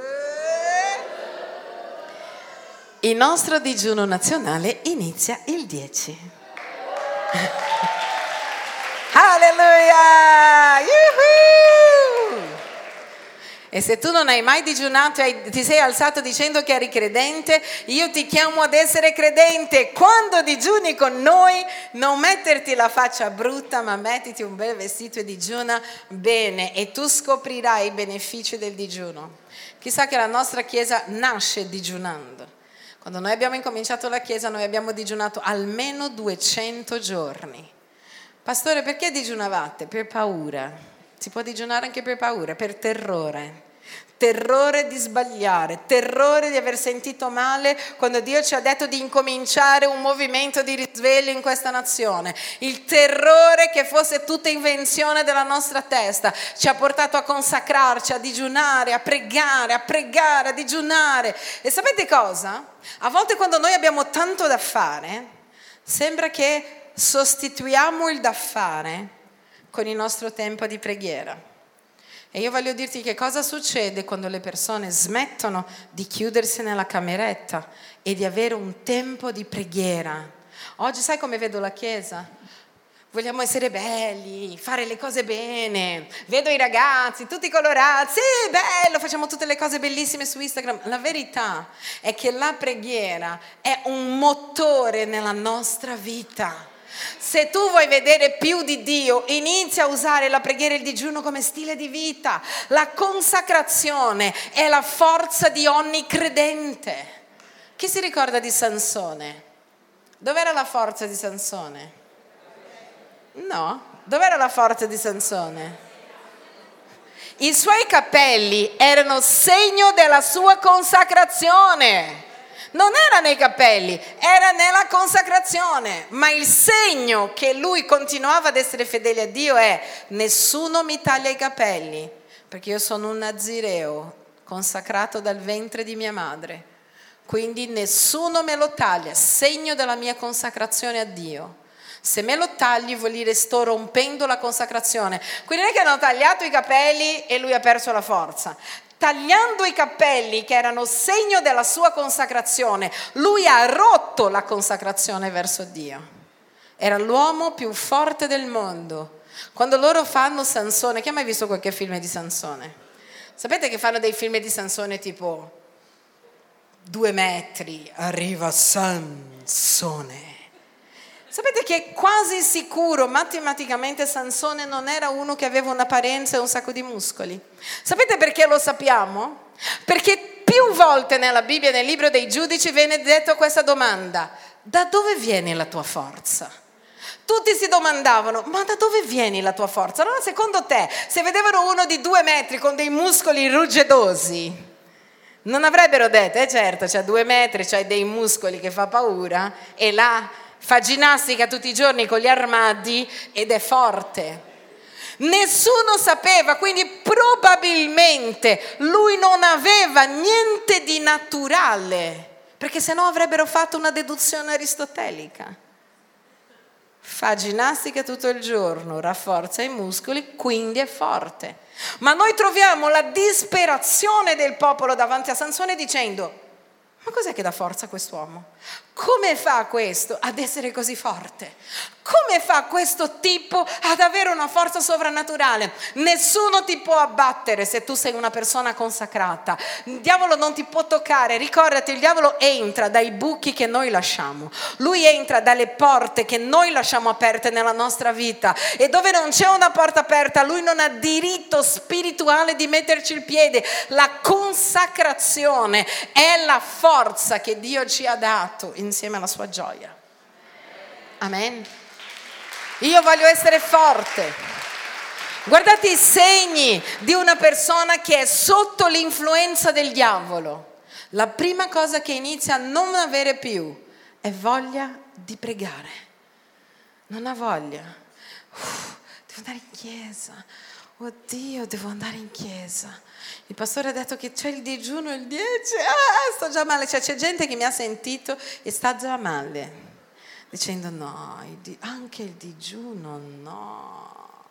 il nostro digiuno nazionale inizia il 10. (laughs) Alleluia! Yuhu! E se tu non hai mai digiunato e ti sei alzato dicendo che eri credente, io ti chiamo ad essere credente. Quando digiuni con noi, non metterti la faccia brutta, ma mettiti un bel vestito e digiuna bene e tu scoprirai i benefici del digiuno. Chissà che la nostra Chiesa nasce digiunando. Quando noi abbiamo incominciato la Chiesa, noi abbiamo digiunato almeno 200 giorni. Pastore, perché digiunavate? Per paura. Si può digiunare anche per paura, per terrore terrore di sbagliare, terrore di aver sentito male quando Dio ci ha detto di incominciare un movimento di risveglio in questa nazione, il terrore che fosse tutta invenzione della nostra testa, ci ha portato a consacrarci, a digiunare, a pregare, a pregare, a digiunare. E sapete cosa? A volte quando noi abbiamo tanto da fare, sembra che sostituiamo il da fare con il nostro tempo di preghiera. E io voglio dirti che cosa succede quando le persone smettono di chiudersi nella cameretta e di avere un tempo di preghiera. Oggi sai come vedo la Chiesa? Vogliamo essere belli, fare le cose bene. Vedo i ragazzi tutti colorati, sì, bello, facciamo tutte le cose bellissime su Instagram. La verità è che la preghiera è un motore nella nostra vita. Se tu vuoi vedere più di Dio, inizia a usare la preghiera e il digiuno come stile di vita. La consacrazione è la forza di ogni credente. Chi si ricorda di Sansone? Dov'era la forza di Sansone? No, dov'era la forza di Sansone? I suoi capelli erano segno della sua consacrazione non era nei capelli, era nella consacrazione. Ma il segno che lui continuava ad essere fedele a Dio è nessuno mi taglia i capelli, perché io sono un nazireo consacrato dal ventre di mia madre. Quindi nessuno me lo taglia, segno della mia consacrazione a Dio. Se me lo tagli vuol dire sto rompendo la consacrazione. Quindi non è che hanno tagliato i capelli e lui ha perso la forza tagliando i capelli che erano segno della sua consacrazione, lui ha rotto la consacrazione verso Dio. Era l'uomo più forte del mondo. Quando loro fanno Sansone, chi ha mai visto qualche film di Sansone? Sapete che fanno dei film di Sansone tipo due metri, arriva Sansone Sapete che quasi sicuro matematicamente Sansone non era uno che aveva un'apparenza e un sacco di muscoli. Sapete perché lo sappiamo? Perché più volte nella Bibbia, nel libro dei giudici, viene detto questa domanda. Da dove viene la tua forza? Tutti si domandavano, ma da dove viene la tua forza? Allora secondo te, se vedevano uno di due metri con dei muscoli ruggiedosi, non avrebbero detto, eh certo, c'ha due metri, c'ha dei muscoli che fa paura, e là fa ginnastica tutti i giorni con gli armadi ed è forte. Nessuno sapeva, quindi probabilmente lui non aveva niente di naturale, perché se no avrebbero fatto una deduzione aristotelica. Fa ginnastica tutto il giorno, rafforza i muscoli, quindi è forte. Ma noi troviamo la disperazione del popolo davanti a Sansone dicendo, ma cos'è che dà forza a quest'uomo? Come fa questo ad essere così forte? Come fa questo tipo ad avere una forza sovrannaturale? Nessuno ti può abbattere se tu sei una persona consacrata. Il diavolo non ti può toccare. Ricordati, il diavolo entra dai buchi che noi lasciamo. Lui entra dalle porte che noi lasciamo aperte nella nostra vita. E dove non c'è una porta aperta, lui non ha diritto spirituale di metterci il piede. La consacrazione è la forza che Dio ci ha dato insieme alla sua gioia. Amen. Io voglio essere forte. Guardate i segni di una persona che è sotto l'influenza del diavolo. La prima cosa che inizia a non avere più è voglia di pregare. Non ha voglia. Uff, devo andare in chiesa. Oddio, devo andare in chiesa. Il pastore ha detto che c'è il digiuno il 10. Ah, sto già male. Cioè, c'è gente che mi ha sentito e sta già male dicendo no, anche il digiuno no.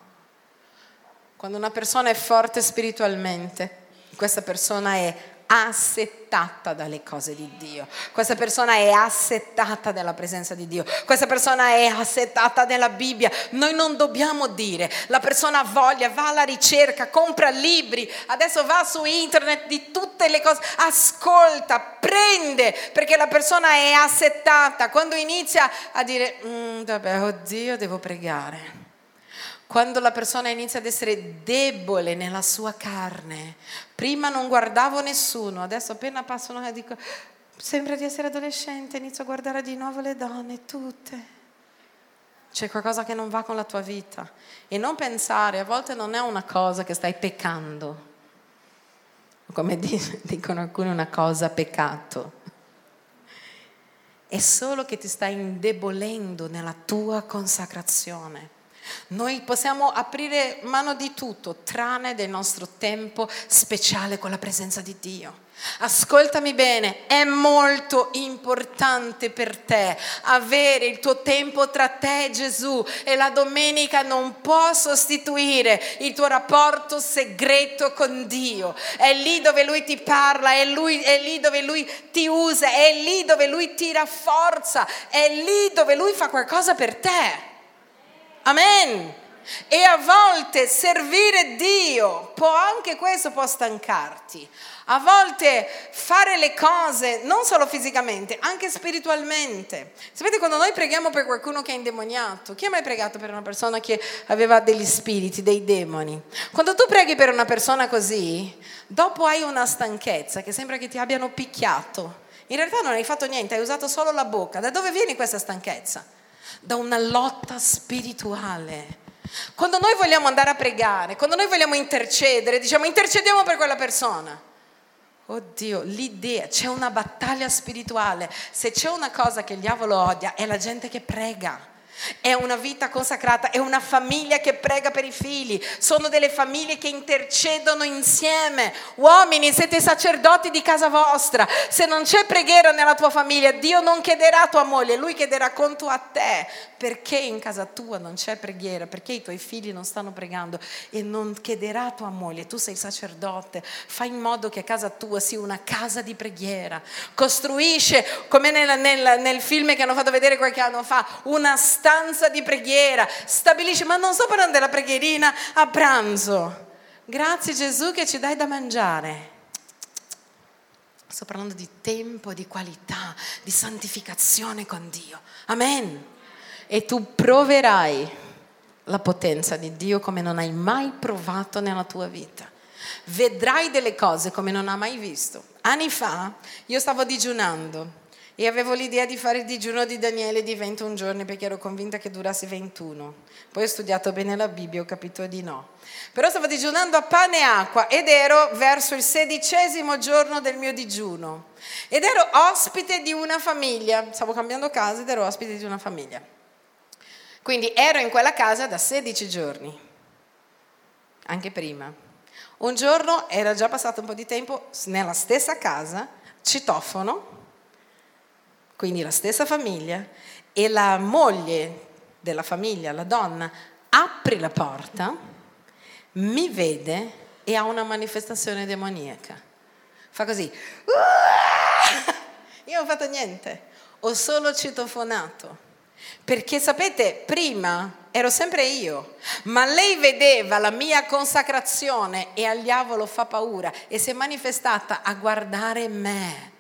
Quando una persona è forte spiritualmente, questa persona è assettata dalle cose di Dio. Questa persona è assettata dalla presenza di Dio. Questa persona è assettata della Bibbia. Noi non dobbiamo dire, la persona ha voglia, va alla ricerca, compra libri, adesso va su internet di tutte le cose, ascolta, prende, perché la persona è assettata. Quando inizia a dire, mm, vabbè, oddio, devo pregare quando la persona inizia ad essere debole nella sua carne. Prima non guardavo nessuno, adesso appena passano e dico, sembra di essere adolescente, inizio a guardare di nuovo le donne, tutte. C'è qualcosa che non va con la tua vita. E non pensare, a volte non è una cosa che stai peccando. Come (laughs) dicono alcuni, una cosa peccato. È solo che ti stai indebolendo nella tua consacrazione Noi possiamo aprire mano di tutto, tranne del nostro tempo speciale con la presenza di Dio. Ascoltami bene, è molto importante per te avere il tuo tempo tra te e Gesù e la domenica non può sostituire il tuo rapporto segreto con Dio. È lì dove Lui ti parla, è, lui, è lì dove Lui ti usa, è lì dove Lui ti rafforza, è lì dove Lui fa qualcosa per te. Amen. E a volte servire Dio può anche questo può stancarti. A volte fare le cose non solo fisicamente, anche spiritualmente. Sapete quando noi preghiamo per qualcuno che è indemoniato, chi ha mai pregato per una persona che aveva degli spiriti, dei demoni? Quando tu preghi per una persona così, dopo hai una stanchezza che sembra che ti abbiano picchiato. In realtà non hai fatto niente, hai usato solo la bocca. Da dove viene questa stanchezza? Da una lotta spirituale. Quando noi vogliamo andare a pregare, quando noi vogliamo intercedere, diciamo intercediamo per quella persona. Oddio, l'idea, c'è una battaglia spirituale. Se c'è una cosa che il diavolo odia è la gente che prega. È una vita consacrata, è una famiglia che prega per i figli, sono delle famiglie che intercedono insieme. Uomini, siete sacerdoti di casa vostra. Se non c'è preghiera nella tua famiglia, Dio non chiederà a tua moglie, lui chiederà conto a te. Perché in casa tua non c'è preghiera? Perché i tuoi figli non stanno pregando e non chiederà a tua moglie, tu sei sacerdote, fai in modo che casa tua sia una casa di preghiera. Costruisce, come nel, nel, nel film che hanno fatto vedere qualche anno fa, una stanza stanza di preghiera, stabilisci, ma non sto parlando della preghierina a pranzo. Grazie Gesù che ci dai da mangiare. Sto parlando di tempo, di qualità, di santificazione con Dio. Amen. E tu proverai la potenza di Dio come non hai mai provato nella tua vita. Vedrai delle cose come non hai mai visto. Anni fa io stavo digiunando e avevo l'idea di fare il digiuno di Daniele di 21 giorni perché ero convinta che durasse 21. Poi ho studiato bene la Bibbia e ho capito di no. Però stavo digiunando a pane e acqua ed ero verso il sedicesimo giorno del mio digiuno. Ed ero ospite di una famiglia. Stavo cambiando casa ed ero ospite di una famiglia. Quindi ero in quella casa da 16 giorni. Anche prima. Un giorno era già passato un po' di tempo nella stessa casa, citofono quindi la stessa famiglia, e la moglie della famiglia, la donna, apre la porta, mi vede e ha una manifestazione demoniaca. Fa così. (laughs) Io non ho fatto niente, ho solo citofonato. Perché sapete, prima ero sempre io, ma lei vedeva la mia consacrazione e al diavolo fa paura e si è manifestata a guardare me.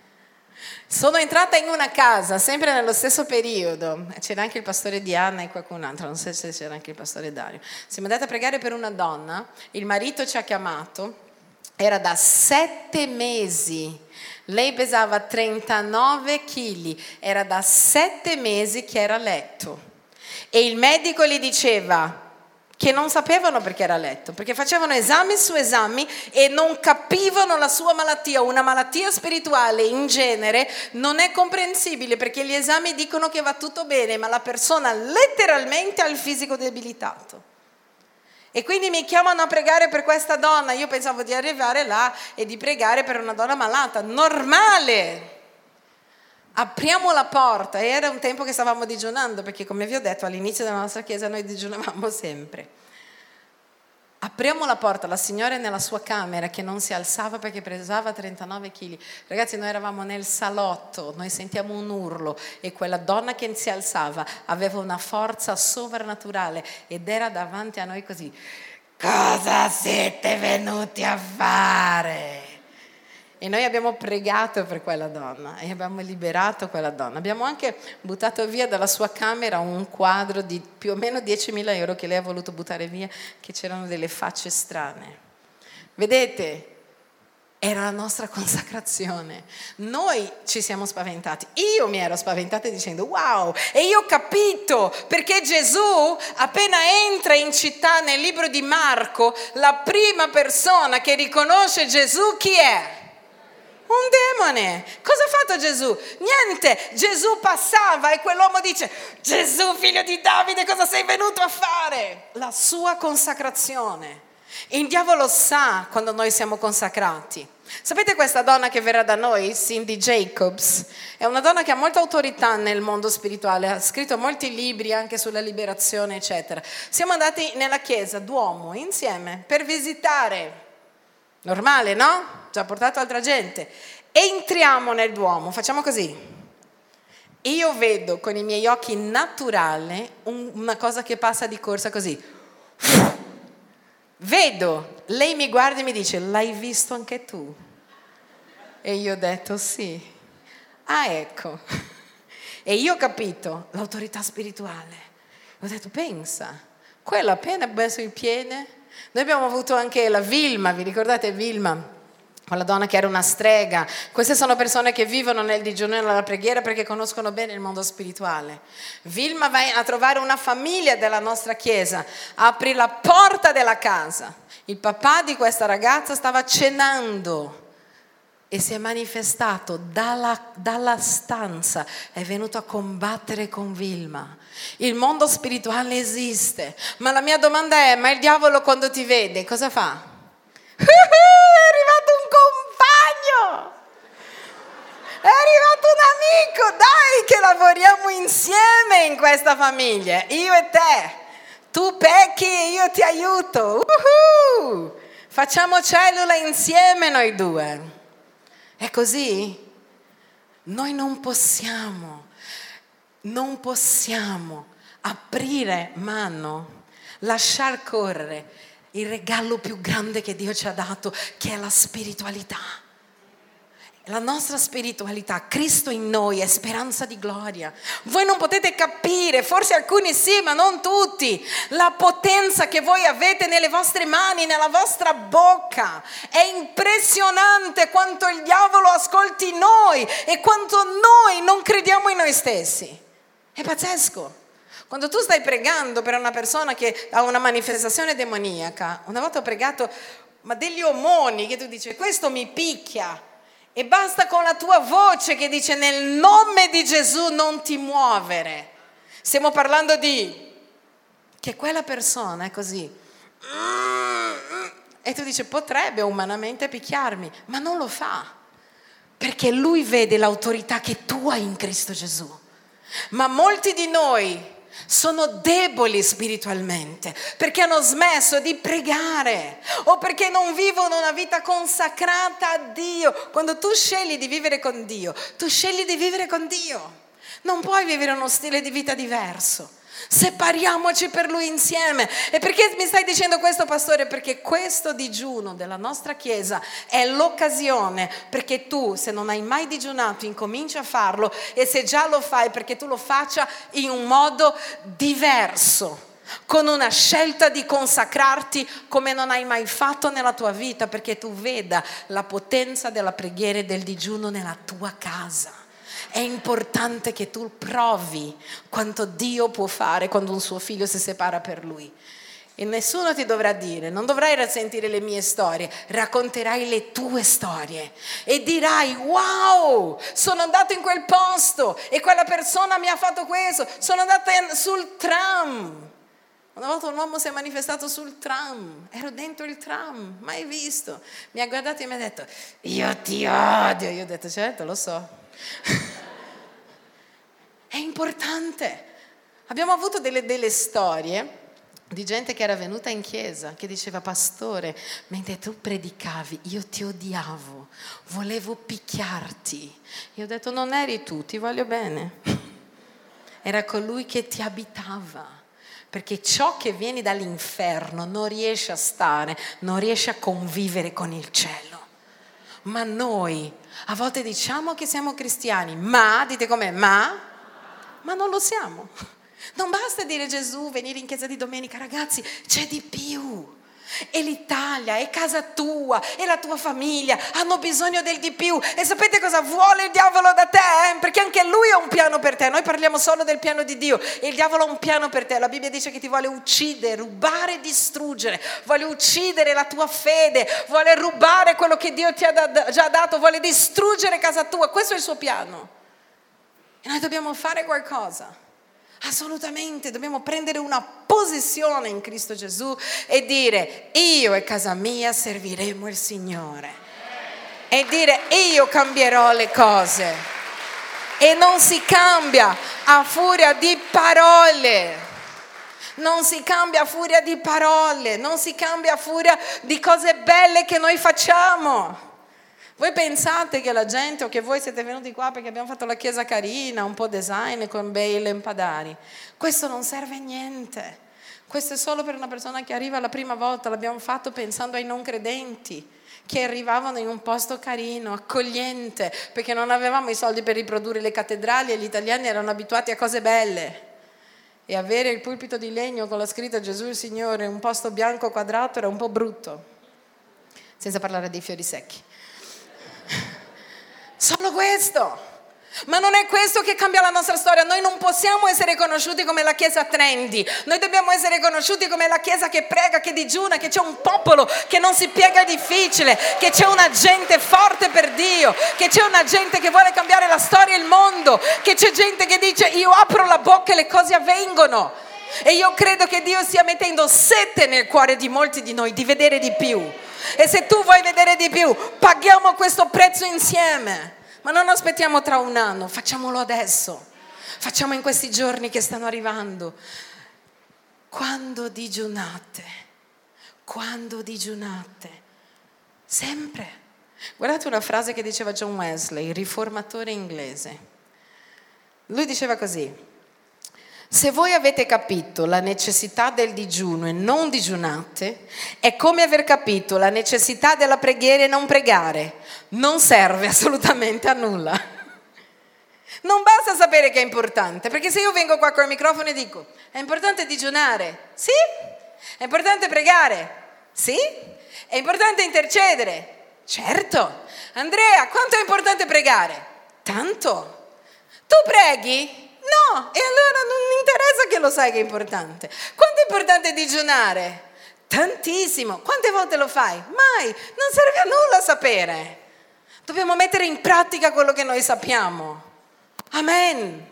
Sono entrata in una casa, sempre nello stesso periodo, c'era anche il pastore Diana e qualcun altro, non so se c'era anche il pastore Dario. Siamo andati a pregare per una donna, il marito ci ha chiamato, era da sette mesi, lei pesava 39 kg, era da sette mesi che era a letto. E il medico gli diceva, che non sapevano perché era a letto, perché facevano esami su esami e non capivano la sua malattia. Una malattia spirituale in genere non è comprensibile perché gli esami dicono che va tutto bene, ma la persona letteralmente ha il fisico debilitato. E quindi mi chiamano a pregare per questa donna. Io pensavo di arrivare là e di pregare per una donna malata, normale apriamo la porta e era un tempo che stavamo digiunando perché come vi ho detto all'inizio della nostra chiesa noi digiunavamo (laughs) sempre. Apriamo la porta, la signora è nella sua camera che non si alzava perché pesava 39 kg. Ragazzi, noi eravamo nel salotto, noi sentiamo un urlo e quella donna che si alzava aveva una forza sovrannaturale ed era davanti a noi così. Cosa siete venuti a fare? E noi abbiamo pregato per quella donna e abbiamo liberato quella donna. Abbiamo anche buttato via dalla sua camera un quadro di più o meno 10.000 euro che lei ha voluto buttare via, che c'erano delle facce strane. Vedete, era la nostra consacrazione. Noi ci siamo spaventati. Io mi ero spaventata dicendo wow, e io ho capito perché Gesù appena entra in città nel libro di Marco, la prima persona che riconosce Gesù chi è? Un demone. Cosa ha fatto Gesù? Niente. Gesù passava e quell'uomo dice, Gesù figlio di Davide, cosa sei venuto a fare? La sua consacrazione. Il diavolo sa quando noi siamo consacrati. Sapete questa donna che verrà da noi, Cindy Jacobs? È una donna che ha molta autorità nel mondo spirituale, ha scritto molti libri anche sulla liberazione, eccetera. Siamo andati nella chiesa Duomo insieme per visitare. Normale, no? Ha portato altra gente. Entriamo nel Duomo, facciamo così. Io vedo con i miei occhi naturali una cosa che passa di corsa così. Vedo, lei mi guarda e mi dice, l'hai visto anche tu? E io ho detto sì. Ah, ecco. (laughs) E io ho capito l'autorità spirituale. Ho detto, pensa, quella appena messo il piede. Noi abbiamo avuto anche la Vilma, vi ricordate Vilma? Quella donna che era una strega. Queste sono persone che vivono nel digiuno e nella preghiera perché conoscono bene il mondo spirituale. Vilma va a trovare una famiglia della nostra chiesa, apre la porta della casa. Il papà di questa ragazza stava cenando e si è manifestato dalla, dalla, stanza, è venuto a combattere con Vilma. Il mondo spirituale esiste, ma la mia domanda è, ma il diavolo quando ti vede cosa fa? (laughs) è arrivato un compagno! È arrivato un amico, dai che lavoriamo insieme in questa famiglia, io e te. Tu pecchi e io ti aiuto. Uh-huh. Facciamo cellula insieme noi due. È così? Noi non possiamo, non possiamo aprire mano, lasciar correre il regalo più grande che Dio ci ha dato, che è la spiritualità. La nostra spiritualità, Cristo in noi è speranza di gloria. Voi non potete capire, forse alcuni sì, ma non tutti, la potenza che voi avete nelle vostre mani, nella vostra bocca. È impressionante quanto il diavolo ascolti noi e quanto noi non crediamo in noi stessi. È pazzesco. Quando tu stai pregando per una persona che ha una manifestazione demoniaca, una volta ho pregato, ma degli omoni che tu dici, questo mi picchia e basta con la tua voce che dice nel nome di Gesù non ti muovere. Stiamo parlando di che quella persona è così. E tu dici potrebbe umanamente picchiarmi, ma non lo fa. Perché lui vede l'autorità che tu hai in Cristo Gesù. Ma molti di noi sono deboli spiritualmente perché hanno smesso di pregare o perché non vivono una vita consacrata a Dio. Quando tu scegli di vivere con Dio, tu scegli di vivere con Dio. Non puoi vivere uno stile di vita diverso. Separiamoci per lui insieme. E perché mi stai dicendo questo, pastore? Perché questo digiuno della nostra Chiesa è l'occasione perché tu, se non hai mai digiunato, incominci a farlo e se già lo fai, perché tu lo faccia in un modo diverso con una scelta di consacrarti come non hai mai fatto nella tua vita, perché tu veda la potenza della preghiera e del digiuno nella tua casa. È importante che tu provi quanto Dio può fare quando un suo figlio si separa per lui. E nessuno ti dovrà dire, non dovrai sentire le mie storie, racconterai le tue storie e dirai, wow, sono andato in quel posto e quella persona mi ha fatto questo, sono andata sul tram. Una volta un uomo si è manifestato sul tram, ero dentro il tram, mai visto. Mi ha guardato e mi ha detto, io ti odio. Io ho detto, certo, lo so. È importante. Abbiamo avuto delle, delle storie di gente che era venuta in chiesa, che diceva, pastore, mentre tu predicavi, io ti odiavo, volevo picchiarti. Io ho detto, non eri tu, ti voglio bene. (laughs) Era colui che ti abitava, perché ciò che viene dall'inferno non riesce a stare, non riesce a convivere con il cielo. Ma noi a volte diciamo che siamo cristiani, ma, dite com'è, ma ma non lo siamo. Non basta dire Gesù, venire in chiesa di domenica, ragazzi, c'è di più. E l'Italia, è casa tua, e la tua famiglia hanno bisogno del di più. E sapete cosa vuole il diavolo da te? Perché anche lui ha un piano per te. Noi parliamo solo del piano di Dio. E il diavolo ha un piano per te. La Bibbia dice che ti vuole uccidere, rubare distruggere. Vuole uccidere la tua fede. Vuole rubare quello che Dio ti ha già dato. Vuole distruggere casa tua. Questo è il suo piano. E noi dobbiamo fare qualcosa. Assolutamente, dobbiamo prendere una posizione in Cristo Gesù e dire io e casa mia serviremo il Signore. E dire io cambierò le cose. E non si cambia a furia di parole. Non si cambia a furia di parole, non si cambia a furia di cose belle che noi facciamo. Voi pensate che la gente o che voi siete venuti qua perché abbiamo fatto la chiesa carina, un po' design con bei lampadari. Questo non serve a niente. Questo è solo per una persona che arriva la prima volta, l'abbiamo fatto pensando ai non credenti che arrivavano in un posto carino, accogliente, perché non avevamo i soldi per riprodurre le cattedrali e gli italiani erano abituati a cose belle. E avere il pulpito di legno con la scritta Gesù il Signore, un posto bianco quadrato era un po' brutto, senza parlare dei fiori secchi. Solo questo. Ma non è questo che cambia la nostra storia. Noi non possiamo essere conosciuti come la chiesa trendy. Noi dobbiamo essere conosciuti come la chiesa che prega, che digiuna, che c'è un popolo che non si piega difficile, che c'è una gente forte per Dio, che c'è una gente che vuole cambiare la storia e il mondo, che c'è gente che dice io apro la bocca e le cose avvengono. E io credo che Dio stia mettendo sette nel cuore di molti di noi di vedere di più. E se tu vuoi vedere di più, paghiamo questo prezzo insieme. Ma non aspettiamo tra un anno, facciamolo adesso. Facciamo in questi giorni che stanno arrivando. Quando digiunate, quando digiunate, sempre. Guardate una frase che diceva John Wesley, riformatore inglese. Lui diceva così, se voi avete capito la necessità del digiuno e non digiunate, è come aver capito la necessità della preghiera e non pregare. Non serve (laughs) assolutamente a nulla. Non basta sapere che è importante, perché se io vengo qua con il microfono e dico, è importante digiunare, sì? È importante pregare, sì? È importante intercedere, certo. Andrea, quanto è importante pregare? Tanto. Tu preghi? No, e allora non interessa che lo sai che è importante. Quanto è importante digiunare? Tantissimo. Quante volte lo fai? Mai. Non serve a nulla sapere. Dobbiamo mettere in pratica quello che noi sappiamo. Amen.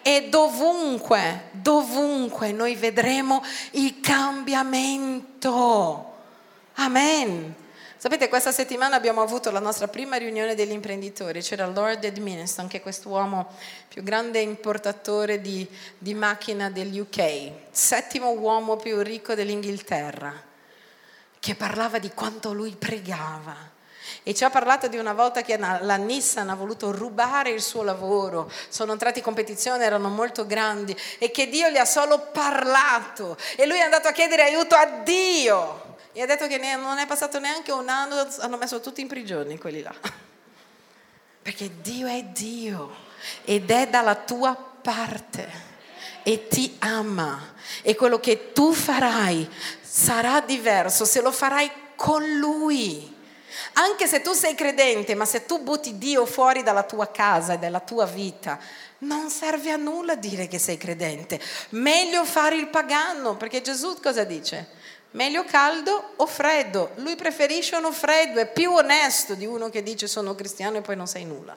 E dovunque, dovunque noi vedremo il cambiamento. Amen. Sapete, questa settimana abbiamo avuto la nostra prima riunione degli imprenditori, c'era Lord Edminston, che è quest'uomo più grande importatore di, di macchina degli UK, settimo uomo più ricco dell'Inghilterra, che parlava di quanto lui pregava. E ci ha parlato di una volta che la Nissan ha voluto rubare il suo lavoro, sono entrati in competizione, erano molto grandi. E che Dio gli ha solo parlato. E lui è andato a chiedere aiuto a Dio e ha detto che non è passato neanche un anno, hanno messo tutti in prigione quelli là. (laughs) Perché Dio è Dio ed è dalla tua parte e ti ama e quello che tu farai sarà diverso se lo farai con Lui. Anche se tu sei credente, ma se tu butti Dio fuori dalla tua casa e dalla tua vita, non serve a nulla dire che sei credente. Meglio fare il pagano, perché Gesù cosa dice? Meglio caldo o freddo? Lui preferisce uno freddo, è più onesto di uno che dice sono cristiano e poi non sai nulla.